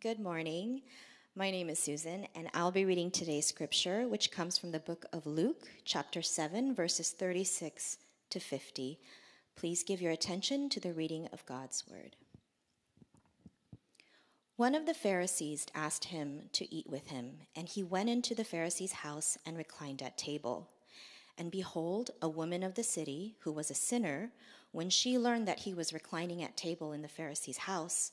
Good morning. My name is Susan, and I'll be reading today's scripture, which comes from the book of Luke, chapter 7, verses 36 to 50. Please give your attention to the reading of God's word. One of the Pharisees asked him to eat with him, and he went into the Pharisee's house and reclined at table. And behold, a woman of the city, who was a sinner, when she learned that he was reclining at table in the Pharisee's house,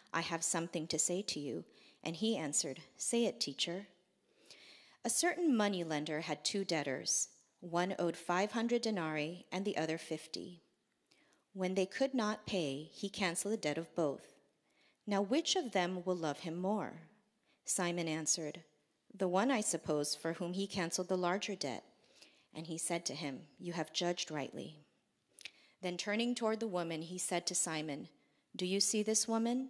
I have something to say to you. And he answered, Say it, teacher. A certain money lender had two debtors. One owed 500 denarii and the other 50. When they could not pay, he canceled the debt of both. Now, which of them will love him more? Simon answered, The one, I suppose, for whom he canceled the larger debt. And he said to him, You have judged rightly. Then turning toward the woman, he said to Simon, Do you see this woman?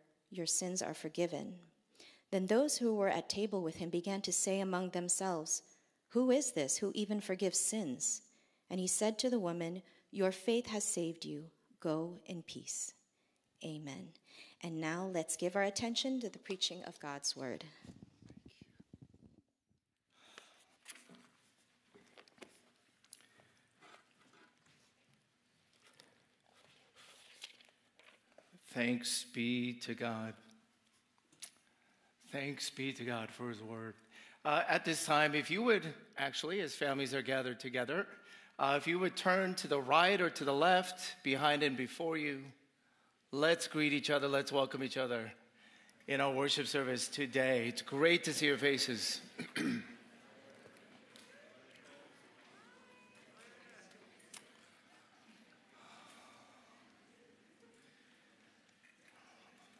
your sins are forgiven. Then those who were at table with him began to say among themselves, Who is this who even forgives sins? And he said to the woman, Your faith has saved you. Go in peace. Amen. And now let's give our attention to the preaching of God's word. Thanks be to God. Thanks be to God for His word. Uh, at this time, if you would actually, as families are gathered together, uh, if you would turn to the right or to the left, behind and before you, let's greet each other, let's welcome each other in our worship service today. It's great to see your faces.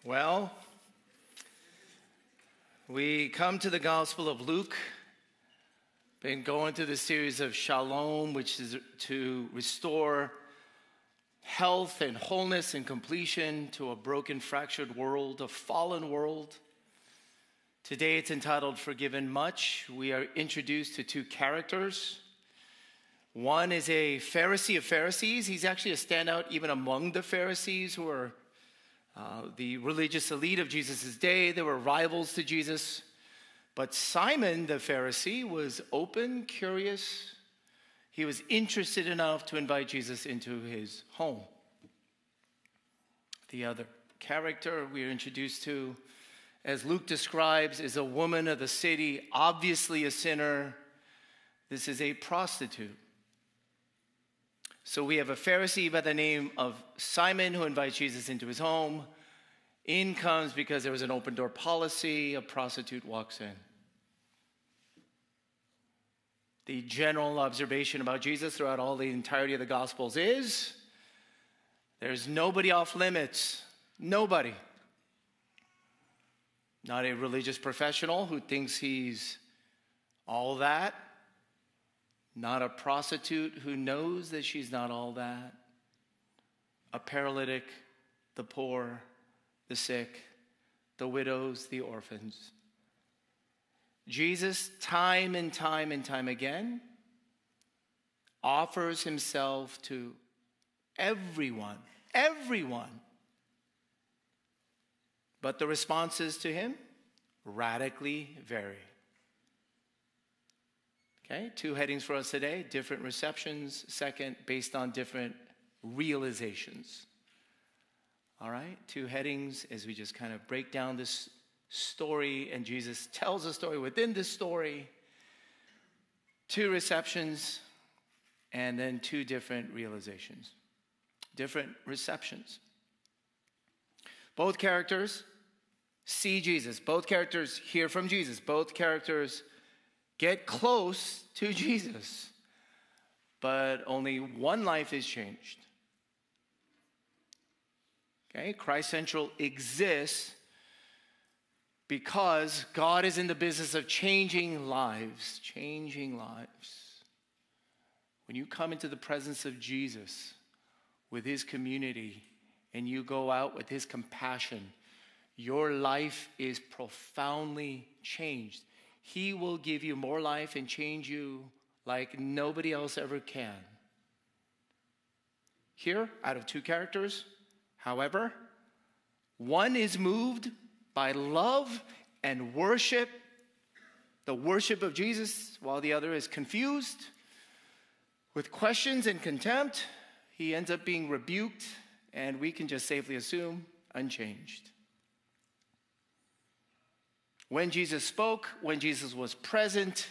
Well, we come to the Gospel of Luke. Been going through the series of Shalom, which is to restore health and wholeness and completion to a broken, fractured world, a fallen world. Today it's entitled Forgiven Much. We are introduced to two characters. One is a Pharisee of Pharisees. He's actually a standout even among the Pharisees who are uh, the religious elite of Jesus' day. They were rivals to Jesus. But Simon the Pharisee was open, curious. He was interested enough to invite Jesus into his home. The other character we are introduced to, as Luke describes, is a woman of the city, obviously a sinner. This is a prostitute. So we have a Pharisee by the name of Simon who invites Jesus into his home. In comes because there was an open door policy, a prostitute walks in. The general observation about Jesus throughout all the entirety of the Gospels is there's nobody off limits. Nobody. Not a religious professional who thinks he's all that not a prostitute who knows that she's not all that, a paralytic, the poor, the sick, the widows, the orphans. Jesus, time and time and time again, offers himself to everyone, everyone. But the responses to him radically vary. Okay, two headings for us today different receptions. Second, based on different realizations. All right, two headings as we just kind of break down this story, and Jesus tells a story within the story. Two receptions, and then two different realizations, different receptions. Both characters see Jesus, both characters hear from Jesus, both characters get close to Jesus, but only one life is changed. Okay, Christ Central exists because God is in the business of changing lives, changing lives. When you come into the presence of Jesus with his community and you go out with his compassion, your life is profoundly changed. He will give you more life and change you like nobody else ever can. Here, out of two characters, however, one is moved by love and worship, the worship of Jesus, while the other is confused with questions and contempt, he ends up being rebuked, and we can just safely assume unchanged. When Jesus spoke, when Jesus was present,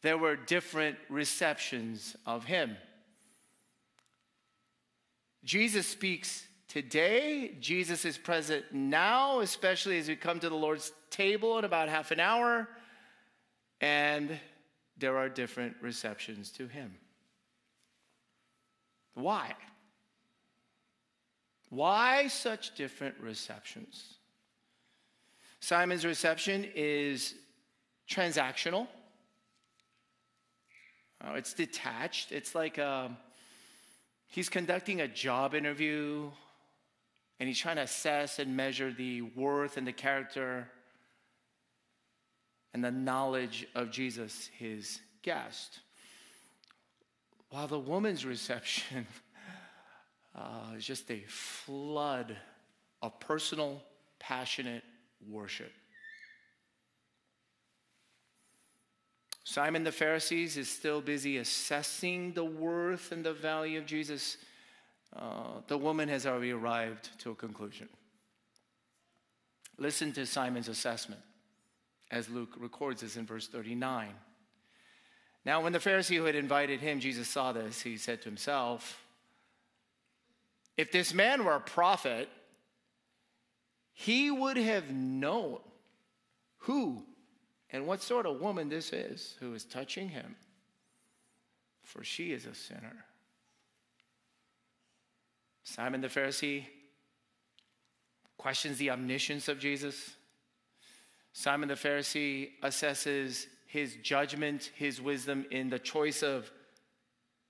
there were different receptions of him. Jesus speaks today. Jesus is present now, especially as we come to the Lord's table in about half an hour. And there are different receptions to him. Why? Why such different receptions? Simon's reception is transactional. Oh, it's detached. It's like um, he's conducting a job interview and he's trying to assess and measure the worth and the character and the knowledge of Jesus, his guest. While the woman's reception uh, is just a flood of personal, passionate worship. Simon the Pharisees is still busy assessing the worth and the value of Jesus. Uh, the woman has already arrived to a conclusion. Listen to Simon's assessment as Luke records this in verse 39. Now, when the Pharisee who had invited him, Jesus saw this, he said to himself, If this man were a prophet, he would have known who and what sort of woman this is who is touching him, for she is a sinner. Simon the Pharisee questions the omniscience of Jesus. Simon the Pharisee assesses his judgment, his wisdom in the choice of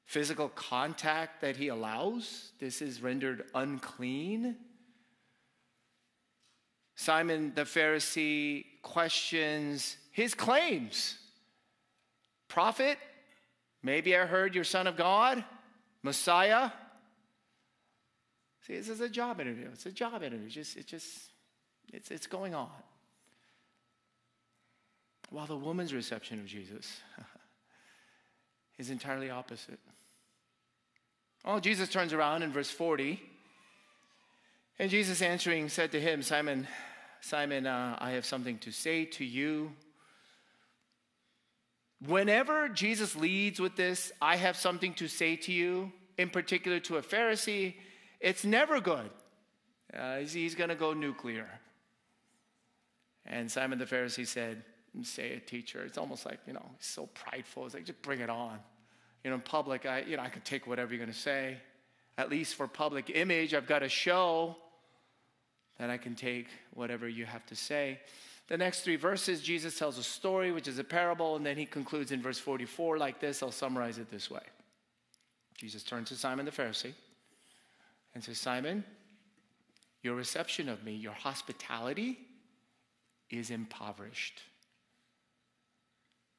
physical contact that he allows. This is rendered unclean. Simon the Pharisee questions his claims. Prophet, maybe I heard you're son of God, Messiah. See, this is a job interview. It's a job interview. It's just, it's just, it's, it's going on. While the woman's reception of Jesus is entirely opposite. Oh, Jesus turns around in verse 40. And Jesus answering said to him, Simon, Simon, uh, I have something to say to you. Whenever Jesus leads with this, I have something to say to you, in particular to a Pharisee, it's never good. Uh, he's going to go nuclear. And Simon the Pharisee said, say a teacher. It's almost like, you know, he's so prideful. It's like, just bring it on. You know, in public, I, you know, I can take whatever you're going to say. At least for public image, I've got to show that I can take whatever you have to say. The next three verses, Jesus tells a story, which is a parable, and then he concludes in verse 44 like this. I'll summarize it this way Jesus turns to Simon the Pharisee and says, Simon, your reception of me, your hospitality is impoverished.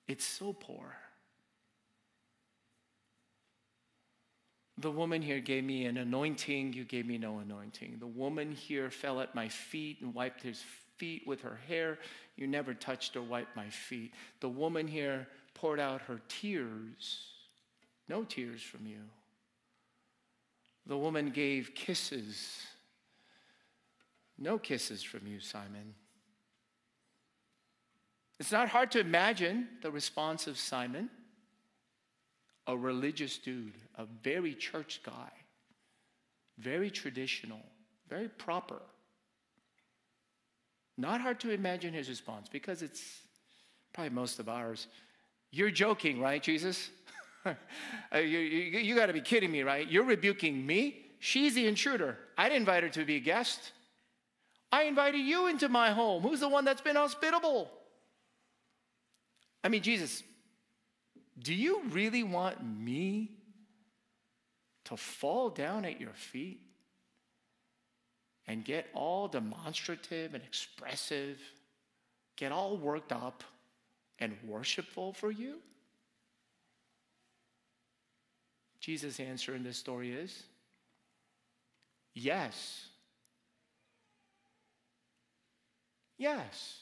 It's so poor. The woman here gave me an anointing, you gave me no anointing. The woman here fell at my feet and wiped his feet with her hair. You never touched or wiped my feet. The woman here poured out her tears. No tears from you. The woman gave kisses. No kisses from you, Simon. It's not hard to imagine the response of Simon, a religious dude, a very church guy, very traditional, very proper. Not hard to imagine his response because it's probably most of ours. You're joking, right, Jesus? Uh, you, you, you got to be kidding me, right? You're rebuking me? She's the intruder. I didn't invite her to be a guest. I invited you into my home. Who's the one that's been hospitable? I mean, Jesus, do you really want me to fall down at your feet and get all demonstrative and expressive, get all worked up and worshipful for you? Jesus' answer in this story is yes. Yes.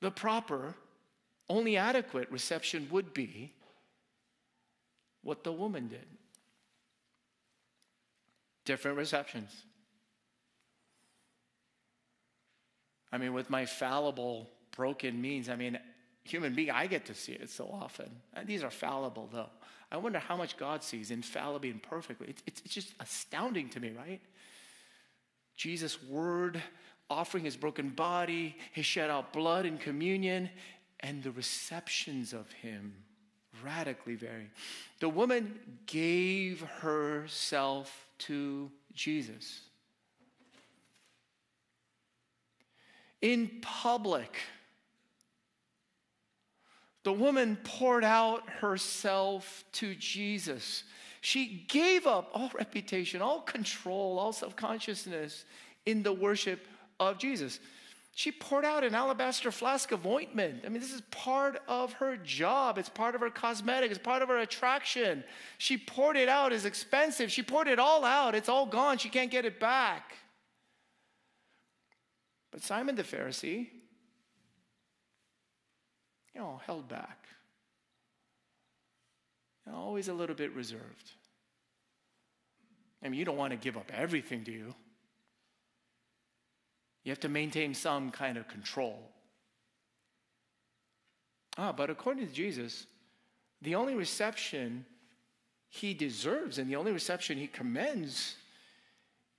The proper, only adequate reception would be what the woman did. Different receptions. I mean, with my fallible, broken means, I mean, human being, I get to see it so often. And these are fallible, though. I wonder how much God sees infallibly and perfectly. It's, it's, it's just astounding to me, right? Jesus' word, offering his broken body, his shed out blood in communion, and the receptions of him radically vary. The woman gave herself to Jesus. In public, the woman poured out herself to Jesus. She gave up all reputation, all control, all self consciousness in the worship of Jesus. She poured out an alabaster flask of ointment. I mean, this is part of her job. It's part of her cosmetic. It's part of her attraction. She poured it out. It's expensive. She poured it all out. It's all gone. She can't get it back. But Simon the Pharisee you know, held back. You know, always a little bit reserved. I mean, you don't want to give up everything, do you? You have to maintain some kind of control. Ah, but according to Jesus, the only reception he deserves and the only reception he commends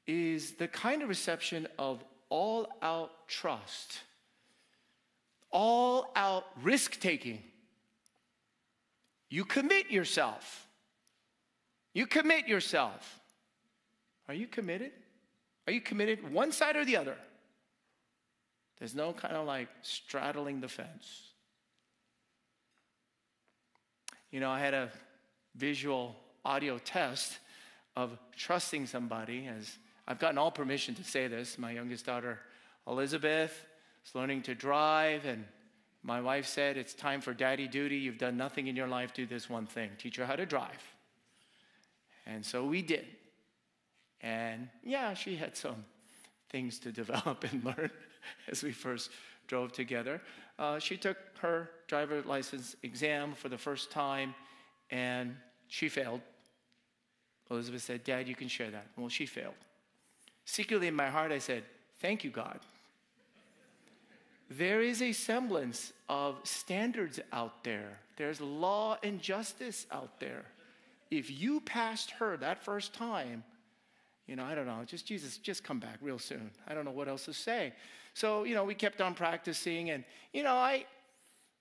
is the kind of reception of all out trust all out risk taking. You commit yourself. You commit yourself. Are you committed? Are you committed one side or the other? There's no kind of like straddling the fence. You know, I had a visual audio test of trusting somebody as I've gotten all permission to say this. My youngest daughter, Elizabeth, is learning to drive, and my wife said, It's time for daddy duty. You've done nothing in your life. Do this one thing teach her how to drive. And so we did. And yeah, she had some things to develop and learn as we first drove together. Uh, she took her driver license exam for the first time and she failed. Elizabeth said, Dad, you can share that. Well, she failed. Secretly in my heart, I said, Thank you, God there is a semblance of standards out there. There's law and justice out there. If you passed her that first time, you know, I don't know, just Jesus, just come back real soon. I don't know what else to say. So, you know, we kept on practicing, and, you know, I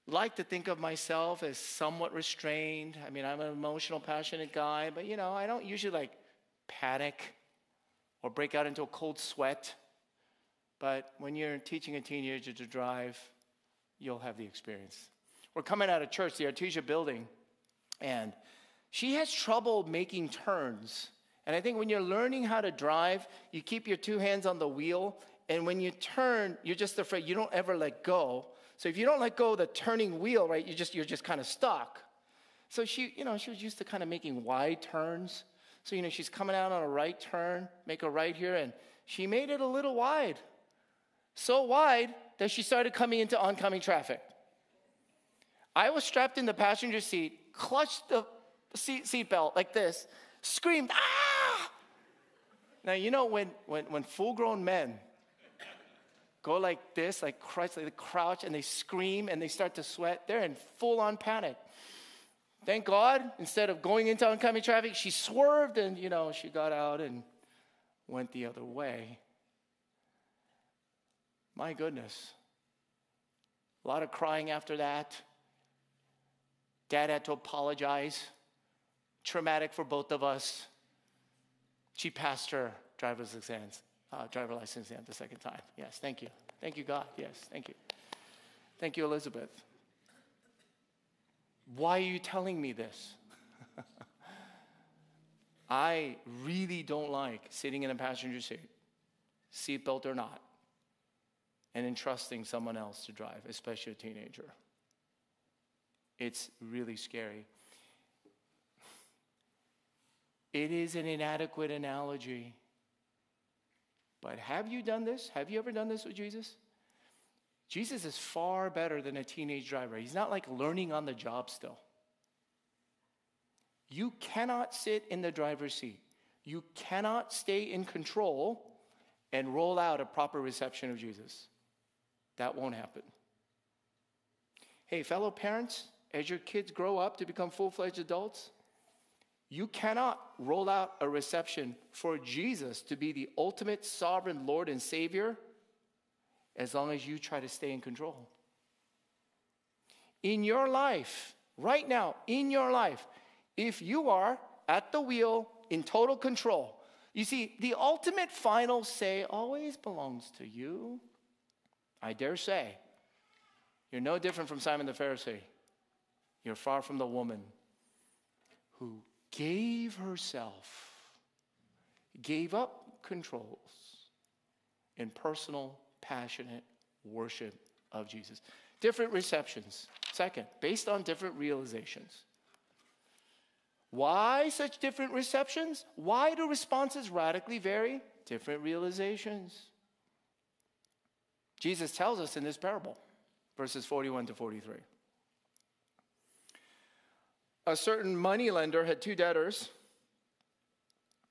like to think of myself as somewhat restrained. I mean, I'm an emotional, passionate guy, but, you know, I don't usually like panic or break out into a cold sweat. But when you're teaching a teenager to drive, you'll have the experience. We're coming out of church, the Artesia building, and she has trouble making turns. And I think when you're learning how to drive, you keep your two hands on the wheel, and when you turn, you're just afraid you don't ever let go. So if you don't let go of the turning wheel, right, you just you're just kind of stuck. So she, you know, she was used to kind of making wide turns. So you know, she's coming out on a right turn, make a right here, and she made it a little wide so wide that she started coming into oncoming traffic. I was strapped in the passenger seat, clutched the seat belt like this, screamed, ah! Now, you know, when, when, when full grown men go like this, like Christ, like they crouch and they scream and they start to sweat. They're in full on panic. Thank God, instead of going into oncoming traffic, she swerved and, you know, she got out and went the other way. My goodness. A lot of crying after that. Dad had to apologize. Traumatic for both of us. She passed her driver's exams, uh, driver license exam the second time. Yes, thank you. Thank you, God. Yes, thank you. Thank you, Elizabeth. Why are you telling me this? I really don't like sitting in a passenger seat, seatbelt or not, and entrusting someone else to drive, especially a teenager. It's really scary. It is an inadequate analogy. But have you done this? Have you ever done this with Jesus? Jesus is far better than a teenage driver. He's not like learning on the job still. You cannot sit in the driver's seat. You cannot stay in control and roll out a proper reception of Jesus. That won't happen. Hey, fellow parents, as your kids grow up to become full fledged adults, you cannot roll out a reception for Jesus to be the ultimate sovereign Lord and Savior as long as you try to stay in control. In your life, right now, in your life, if you are at the wheel in total control, you see, the ultimate final say always belongs to you. I dare say, you're no different from Simon the Pharisee. You're far from the woman who gave herself, gave up controls in personal passionate worship of Jesus. Different receptions. Second, based on different realizations. Why such different receptions? Why do responses radically vary? Different realizations. Jesus tells us in this parable, verses 41 to 43. A certain money lender had two debtors.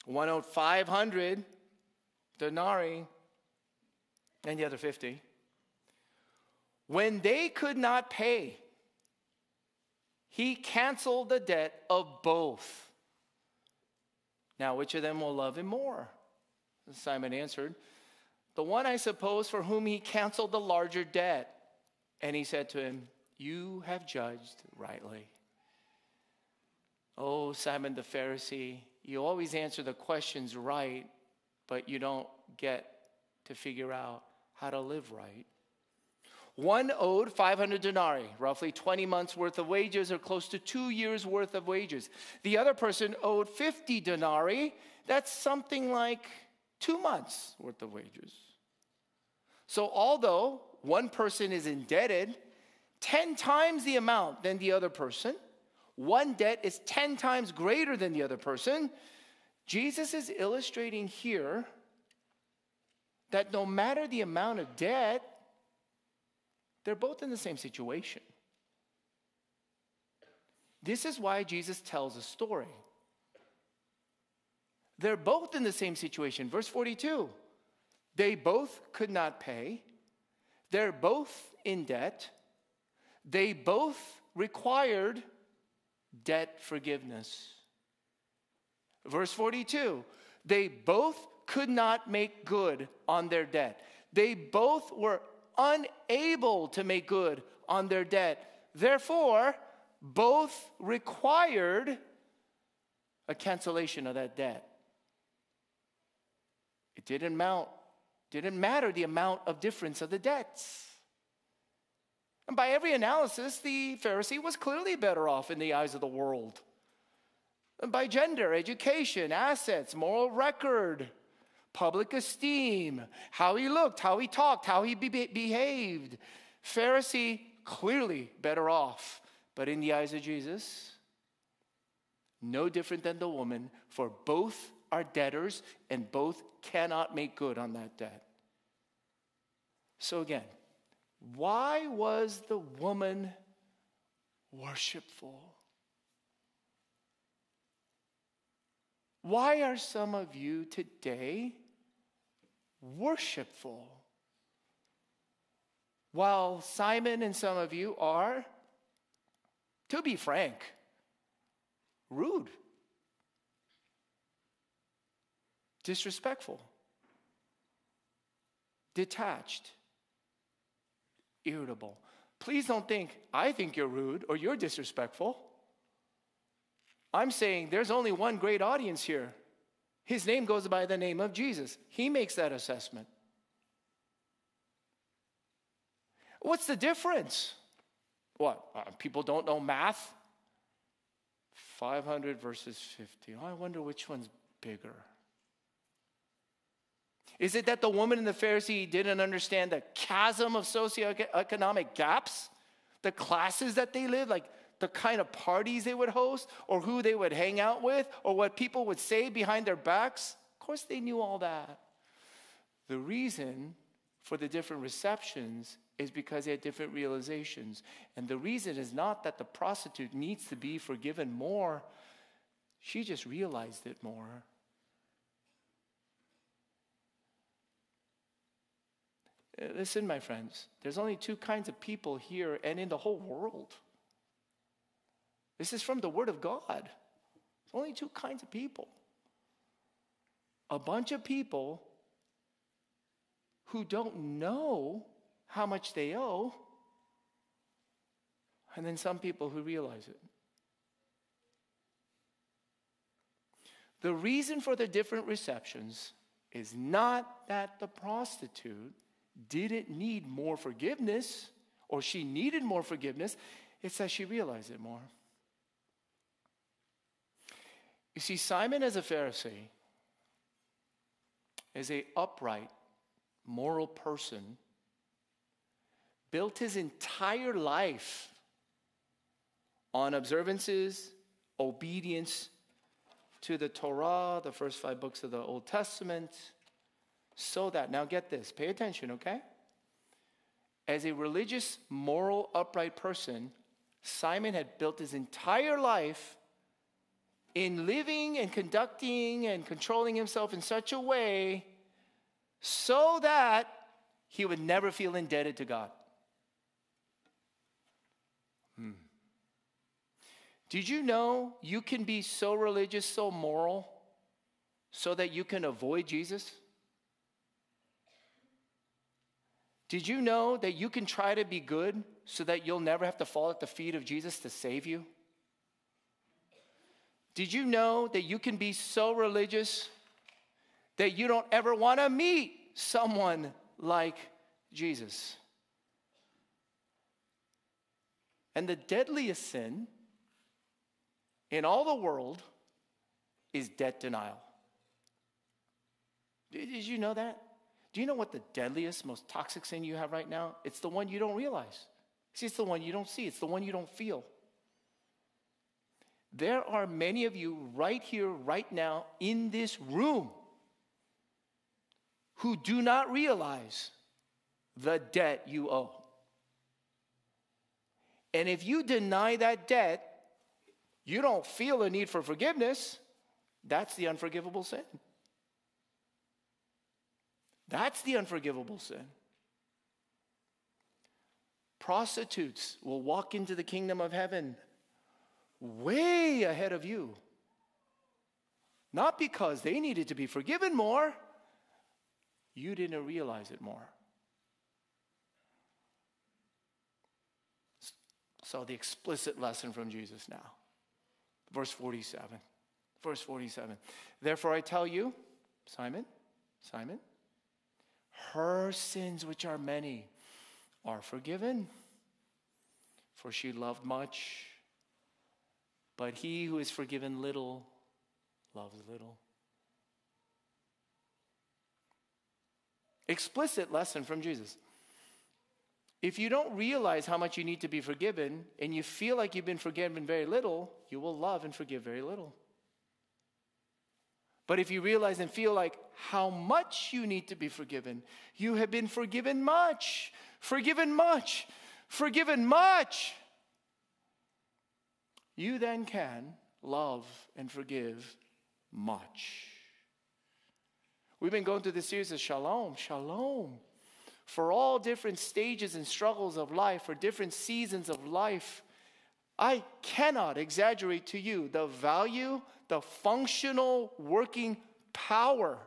One owed 500 denarii and the other 50. When they could not pay, he canceled the debt of both. Now, which of them will love him more? Simon answered, The one, I suppose, for whom he canceled the larger debt. And he said to him, You have judged rightly. Oh, Simon the Pharisee, you always answer the questions right, but you don't get to figure out how to live right. One owed 500 denarii, roughly 20 months worth of wages or close to two years worth of wages. The other person owed 50 denarii, that's something like two months worth of wages. So, although one person is indebted 10 times the amount than the other person, one debt is 10 times greater than the other person. Jesus is illustrating here that no matter the amount of debt, they're both in the same situation. This is why Jesus tells a story. They're both in the same situation. Verse 42 they both could not pay, they're both in debt, they both required debt forgiveness. Verse 42 they both could not make good on their debt. They both were unable to make good on their debt. Therefore, both required a cancellation of that debt. It didn't mount, didn't matter the amount of difference of the debts. And by every analysis, the Pharisee was clearly better off in the eyes of the world. And by gender, education, assets, moral record, public esteem, how he looked, how he talked, how he be- behaved. Pharisee, clearly better off. But in the eyes of Jesus, no different than the woman, for both are debtors and both cannot make good on that debt. So again, why was the woman worshipful? Why are some of you today worshipful. While Simon and some of you are, to be frank, rude, disrespectful, detached, irritable. Please don't think I think you're rude or you're disrespectful. I'm saying there's only one great audience here. His name goes by the name of Jesus. He makes that assessment. What's the difference? What? Uh, people don't know math? 500 versus 50. Oh, I wonder which one's bigger. Is it that the woman and the Pharisee didn't understand the chasm of socioeconomic gaps? The classes that they live, like the kind of parties they would host, or who they would hang out with, or what people would say behind their backs? Of course, they knew all that. The reason for the different receptions is because they had different realizations. And the reason is not that the prostitute needs to be forgiven more, she just realized it more. Uh, listen, my friends, there's only two kinds of people here and in the whole world. This is from the Word of God. There's only two kinds of people a bunch of people who don't know how much they owe, and then some people who realize it. The reason for the different receptions is not that the prostitute didn't need more forgiveness or she needed more forgiveness, it's that she realized it more. You see, Simon as a Pharisee is a upright, moral person, built his entire life on observances, obedience to the Torah, the first five books of the Old Testament, so that, now get this, pay attention, okay? As a religious, moral, upright person, Simon had built his entire life in living and conducting and controlling himself in such a way so that he would never feel indebted to God. Hmm. Did you know you can be so religious, so moral, so that you can avoid Jesus? Did you know that you can try to be good so that you'll never have to fall at the feet of Jesus to save you? Did you know that you can be so religious that you don't ever want to meet someone like Jesus? And the deadliest sin in all the world is debt denial. Did you know that? Do you know what the deadliest, most toxic sin you have right now? It's the one you don't realize. See, it's the one you don't see, it's the one you don't feel. There are many of you right here, right now, in this room who do not realize the debt you owe. And if you deny that debt, you don't feel a need for forgiveness. That's the unforgivable sin. That's the unforgivable sin. Prostitutes will walk into the kingdom of heaven way ahead of you. Not because they needed to be forgiven more, you didn't realize it more. So, the explicit lesson from Jesus now. Verse 47. Verse 47. Therefore, I tell you, Simon, Simon, her sins, which are many, are forgiven. For she loved much, but he who is forgiven little loves little. Explicit lesson from Jesus. If you don't realize how much you need to be forgiven and you feel like you've been forgiven very little, you will love and forgive very little. But if you realize and feel like how much you need to be forgiven, you have been forgiven much, forgiven much, forgiven much. You then can love and forgive much. We've been going through this series of shalom, shalom. for all different stages and struggles of life, for different seasons of life. I cannot exaggerate to you the value, the functional working power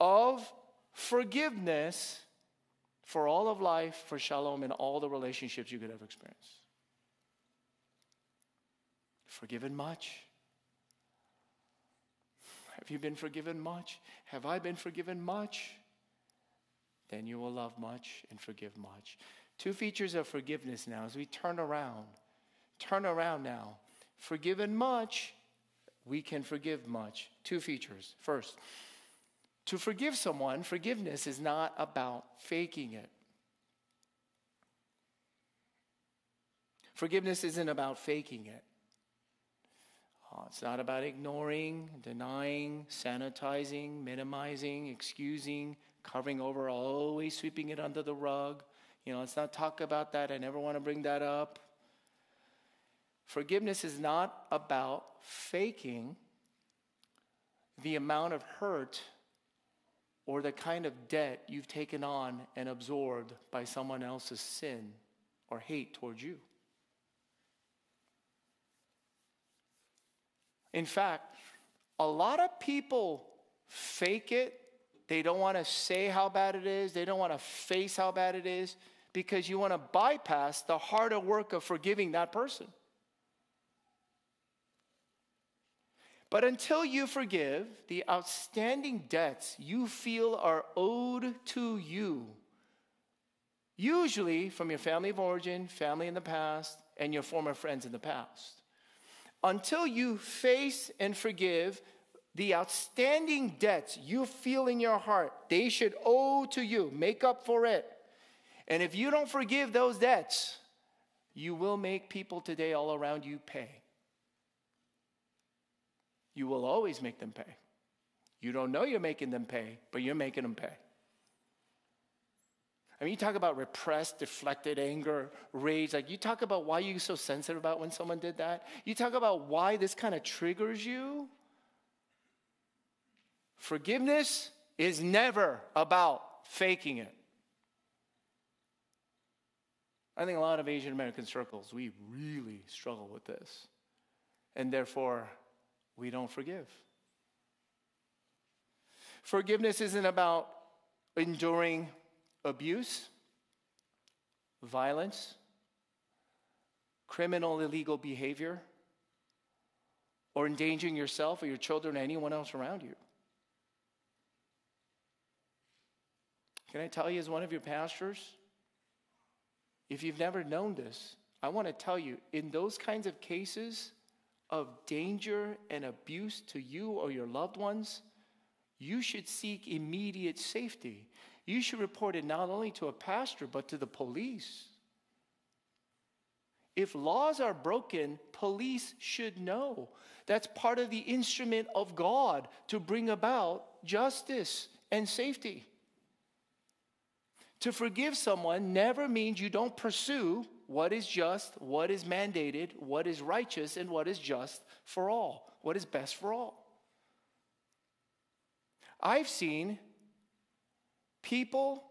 of forgiveness for all of life, for shalom, and all the relationships you could ever experience. Forgiven much. Have you been forgiven much? Have I been forgiven much? Then you will love much and forgive much. Two features of forgiveness now as we turn around. Turn around now. Forgiven much, we can forgive much. Two features. First, to forgive someone, forgiveness is not about faking it. Forgiveness isn't about faking it. Uh, it's not about ignoring, denying, sanitizing, minimizing, excusing, covering over, always sweeping it under the rug. You know, let's not talk about that. I never want to bring that up. Forgiveness is not about faking the amount of hurt or the kind of debt you've taken on and absorbed by someone else's sin or hate towards you. In fact, a lot of people fake it. They don't want to say how bad it is, they don't want to face how bad it is because you want to bypass the harder work of forgiving that person. But until you forgive the outstanding debts you feel are owed to you, usually from your family of origin, family in the past, and your former friends in the past, until you face and forgive the outstanding debts you feel in your heart, they should owe to you, make up for it. And if you don't forgive those debts, you will make people today all around you pay. You will always make them pay. You don't know you're making them pay, but you're making them pay. I mean, you talk about repressed, deflected anger, rage. Like, you talk about why you're so sensitive about when someone did that. You talk about why this kind of triggers you. Forgiveness is never about faking it. I think a lot of Asian American circles, we really struggle with this. And therefore, we don't forgive. Forgiveness isn't about enduring abuse, violence, criminal, illegal behavior, or endangering yourself or your children or anyone else around you. Can I tell you, as one of your pastors, if you've never known this, I want to tell you, in those kinds of cases of danger and abuse to you or your loved ones, you should seek immediate safety you should report it not only to a pastor, but to the police. If laws are broken, police should know. That's part of the instrument of God to bring about justice and safety. To forgive someone never means you don't pursue what is just, what is mandated, what is righteous, and what is just for all, what is best for all. I've seen People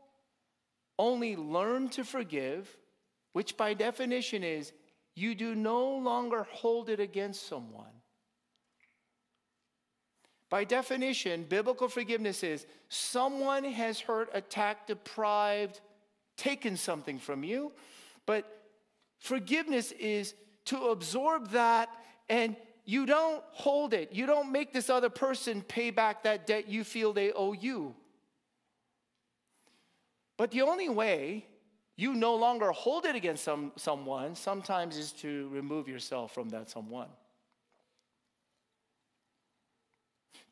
only learn to forgive, which by definition is you do no longer hold it against someone. By definition, biblical forgiveness is someone has hurt, attacked, deprived, taken something from you, but forgiveness is to absorb that and you don't hold it. You don't make this other person pay back that debt you feel they owe you. But the only way you no longer hold it against some, someone sometimes is to remove yourself from that someone.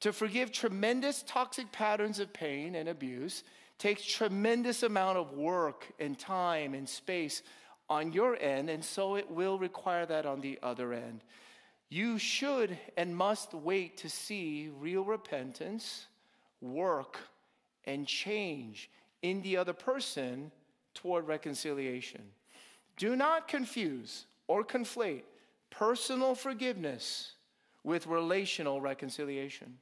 To forgive tremendous toxic patterns of pain and abuse takes tremendous amount of work and time and space on your end, and so it will require that on the other end. You should and must wait to see real repentance, work, and change in the other person toward reconciliation. Do not confuse or conflate personal forgiveness with relational reconciliation.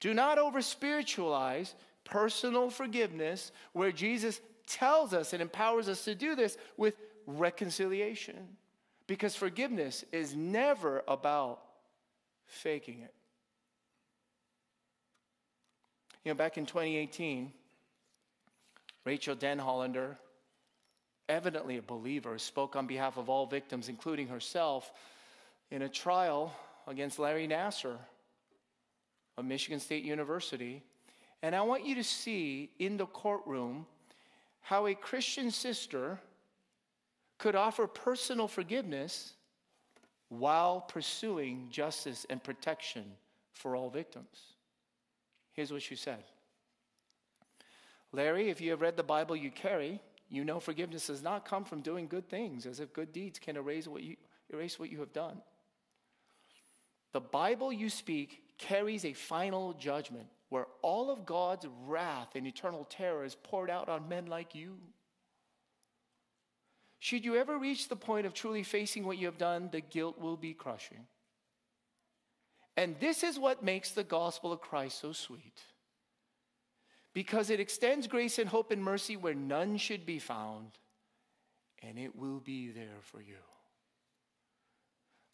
Do not over spiritualize personal forgiveness where Jesus tells us and empowers us to do this with reconciliation. Because forgiveness is never about faking it. You know, back in 2018, Rachael Denhollander, evidently a believer, spoke on behalf of all victims, including herself, in a trial against Larry Nassar of Michigan State University. And I want you to see in the courtroom how a Christian sister could offer personal forgiveness while pursuing justice and protection for all victims. Here's what she said Larry, if you have read the Bible you carry, you know forgiveness does not come from doing good things, as if good deeds can erase what you, erase what you have done. The Bible you speak carries a final judgment where all of God's wrath and eternal terror is poured out on men like you. Should you ever reach the point of truly facing what you have done, the guilt will be crushing. And this is what makes the gospel of Christ so sweet. Because it extends grace and hope and mercy where none should be found, and it will be there for you.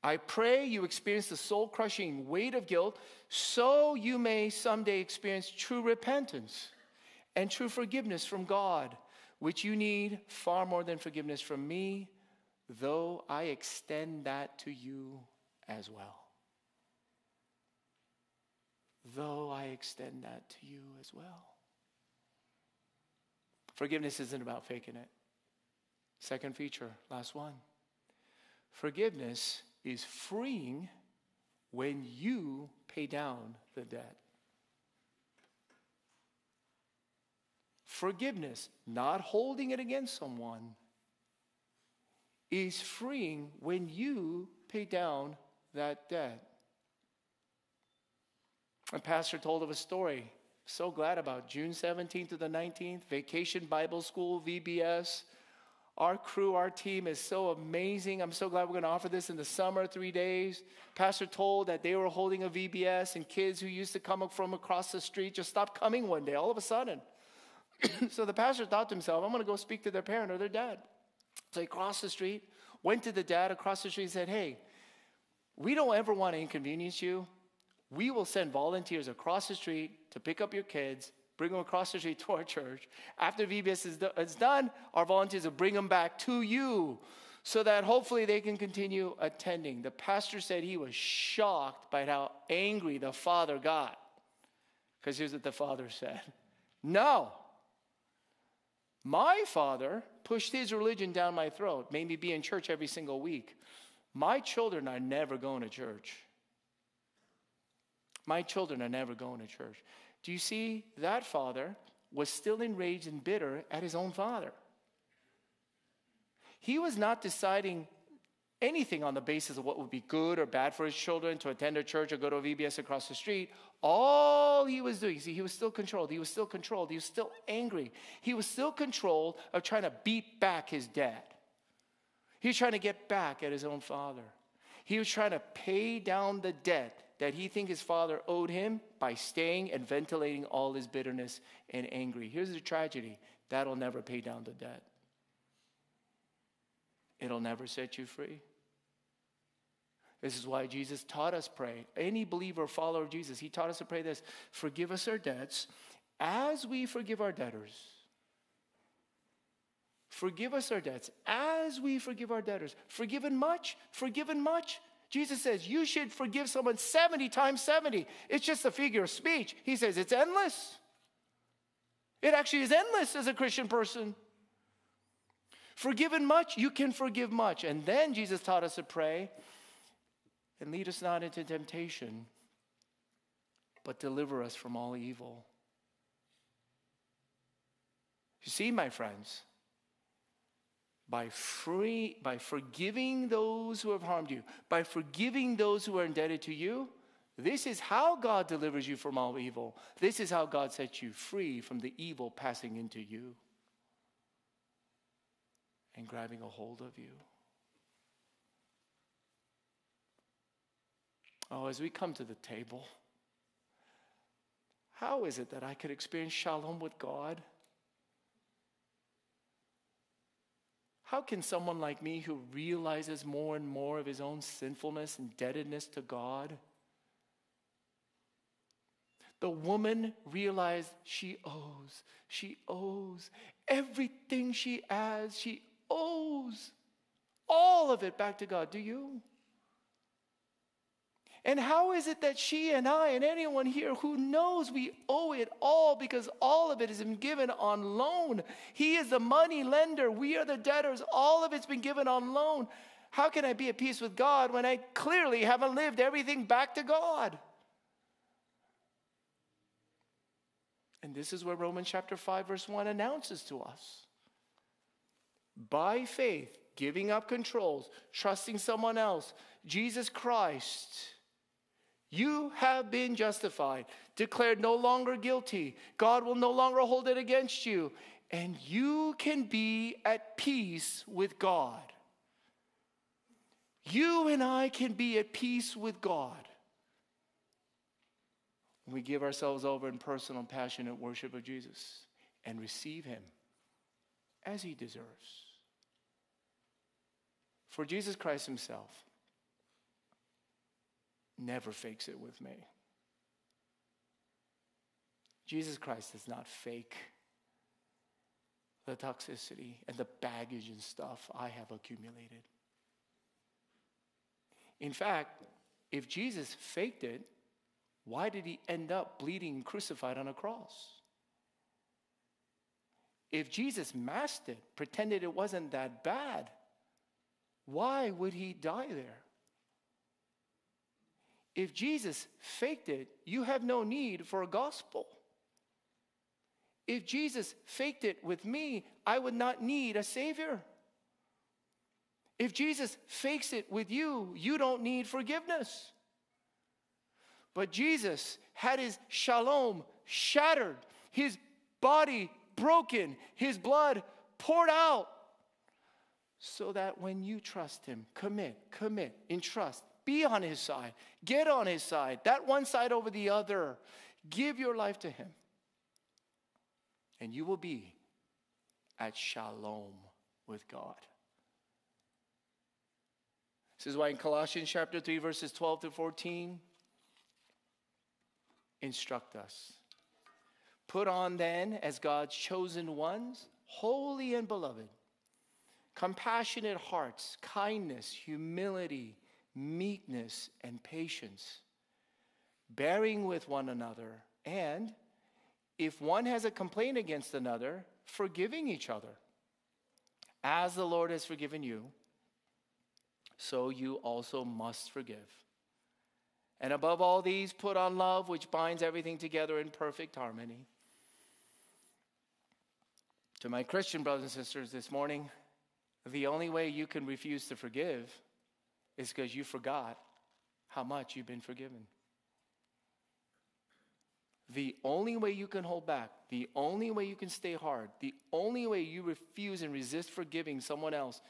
I pray you experience the soul crushing weight of guilt so you may someday experience true repentance and true forgiveness from God which you need far more than forgiveness from me, though I extend that to you as well. Though I extend that to you as well. Forgiveness isn't about faking it. Second feature, last one. Forgiveness is freeing when you pay down the debt. Forgiveness, not holding it against someone, is freeing when you pay down that debt. A pastor told of a story. So glad about June 17th to the 19th, Vacation Bible School, VBS. Our crew, our team is so amazing. I'm so glad we're going to offer this in the summer, three days. Pastor told that they were holding a VBS, and kids who used to come from across the street just stopped coming one day, all of a sudden. so the pastor thought to himself, I'm going to go speak to their parent or their dad. So he crossed the street, went to the dad across the street, and said, Hey, we don't ever want to inconvenience you. We will send volunteers across the street to pick up your kids, bring them across the street to our church. After VBS is, do- is done, our volunteers will bring them back to you so that hopefully they can continue attending. The pastor said he was shocked by how angry the father got. Because here's what the father said No, my father pushed his religion down my throat, made me be in church every single week. My children are never going to church. My children are never going to church. Do you see? That father was still enraged and bitter at his own father. He was not deciding anything on the basis of what would be good or bad for his children to attend a church or go to a VBS across the street. All he was doing, see, he was still controlled. He was still controlled. He was still angry. He was still controlled of trying to beat back his dad. He was trying to get back at his own father. He was trying to pay down the debt that he think his father owed him by staying and ventilating all his bitterness and angry. Here's the tragedy that'll never pay down the debt. It'll never set you free. This is why Jesus taught us pray. Any believer or follower of Jesus, he taught us to pray this Forgive us our debts as we forgive our debtors. Forgive us our debts as we forgive our debtors. Forgiven much, forgiven much. Jesus says you should forgive someone 70 times 70. It's just a figure of speech. He says it's endless. It actually is endless as a Christian person. Forgiven much, you can forgive much. And then Jesus taught us to pray and lead us not into temptation, but deliver us from all evil. You see, my friends, by free by forgiving those who have harmed you, by forgiving those who are indebted to you, this is how God delivers you from all evil. This is how God sets you free from the evil passing into you and grabbing a hold of you. Oh, as we come to the table, how is it that I could experience shalom with God? How can someone like me who realizes more and more of his own sinfulness and indebtedness to God? The woman realized she owes, she owes everything she has, she owes all of it back to God. Do you? And how is it that she and I and anyone here who knows we owe it all because all of it has been given on loan? He is the money lender, we are the debtors, all of it's been given on loan. How can I be at peace with God when I clearly haven't lived everything back to God? And this is where Romans chapter 5, verse 1 announces to us. By faith, giving up controls, trusting someone else, Jesus Christ you have been justified, declared no longer guilty. God will no longer hold it against you. And you can be at peace with God. You and I can be at peace with God when we give ourselves over in personal, passionate worship of Jesus and receive Him as He deserves. For Jesus Christ Himself, never fakes it with me. Jesus Christ does not fake the toxicity and the baggage and stuff I have accumulated. In fact, if Jesus faked it, why did he end up bleeding crucified on a cross? If Jesus masked it, pretended it wasn't that bad, why would he die there? If Jesus faked it, you have no need for a gospel. If Jesus faked it with me, I would not need a Savior. If Jesus fakes it with you, you don't need forgiveness. But Jesus had his shalom shattered, his body broken, his blood poured out, so that when you trust him, commit, commit, entrust, be on his side. Get on his side. That one side over the other. Give your life to him. And you will be at shalom with God. This is why in Colossians chapter 3, verses 12 to 14, instruct us. Put on then, as God's chosen ones, holy and beloved, compassionate hearts, kindness, humility meekness, and patience, bearing with one another, and if one has a complaint against another, forgiving each other. As the Lord has forgiven you, so you also must forgive. And above all these, put on love, which binds everything together in perfect harmony. To my Christian brothers and sisters this morning, the only way you can refuse to forgive is because you forgot how much you've been forgiven. The only way you can hold back, the only way you can stay hard, the only way you refuse and resist forgiving someone else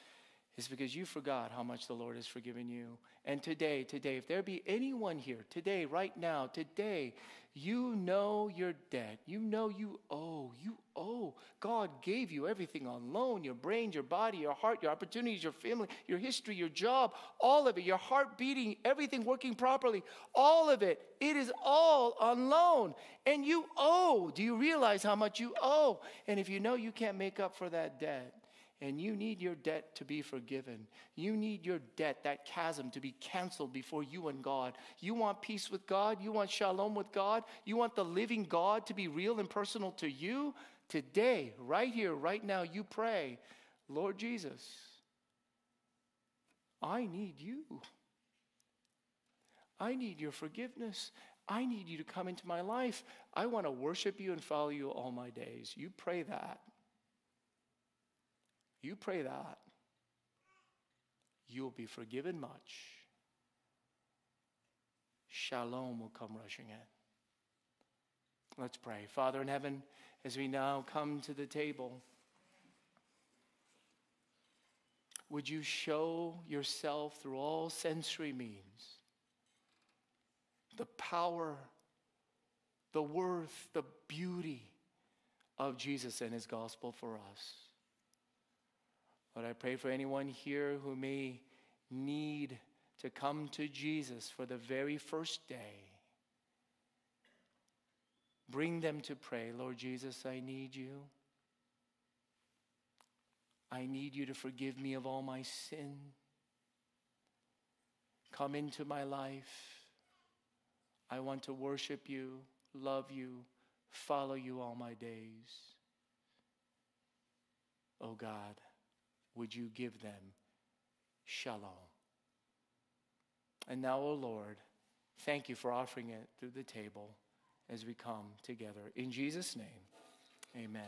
is because you forgot how much the Lord has forgiven you. And today, today, if there be anyone here, today, right now, today, you know your debt. You know you owe. You owe. God gave you everything on loan your brain, your body, your heart, your opportunities, your family, your history, your job, all of it, your heart beating, everything working properly, all of it. It is all on loan. And you owe. Do you realize how much you owe? And if you know you can't make up for that debt, and you need your debt to be forgiven. You need your debt, that chasm, to be canceled before you and God. You want peace with God. You want shalom with God. You want the living God to be real and personal to you. Today, right here, right now, you pray, Lord Jesus, I need you. I need your forgiveness. I need you to come into my life. I want to worship you and follow you all my days. You pray that. You pray that, you'll be forgiven much. Shalom will come rushing in. Let's pray. Father in heaven, as we now come to the table, would you show yourself through all sensory means the power, the worth, the beauty of Jesus and his gospel for us. Lord, I pray for anyone here who may need to come to Jesus for the very first day. Bring them to pray, Lord Jesus, I need you. I need you to forgive me of all my sin. Come into my life. I want to worship you, love you, follow you all my days. Oh God, would you give them shalom? And now, O oh Lord, thank you for offering it through the table as we come together. In Jesus' name, amen.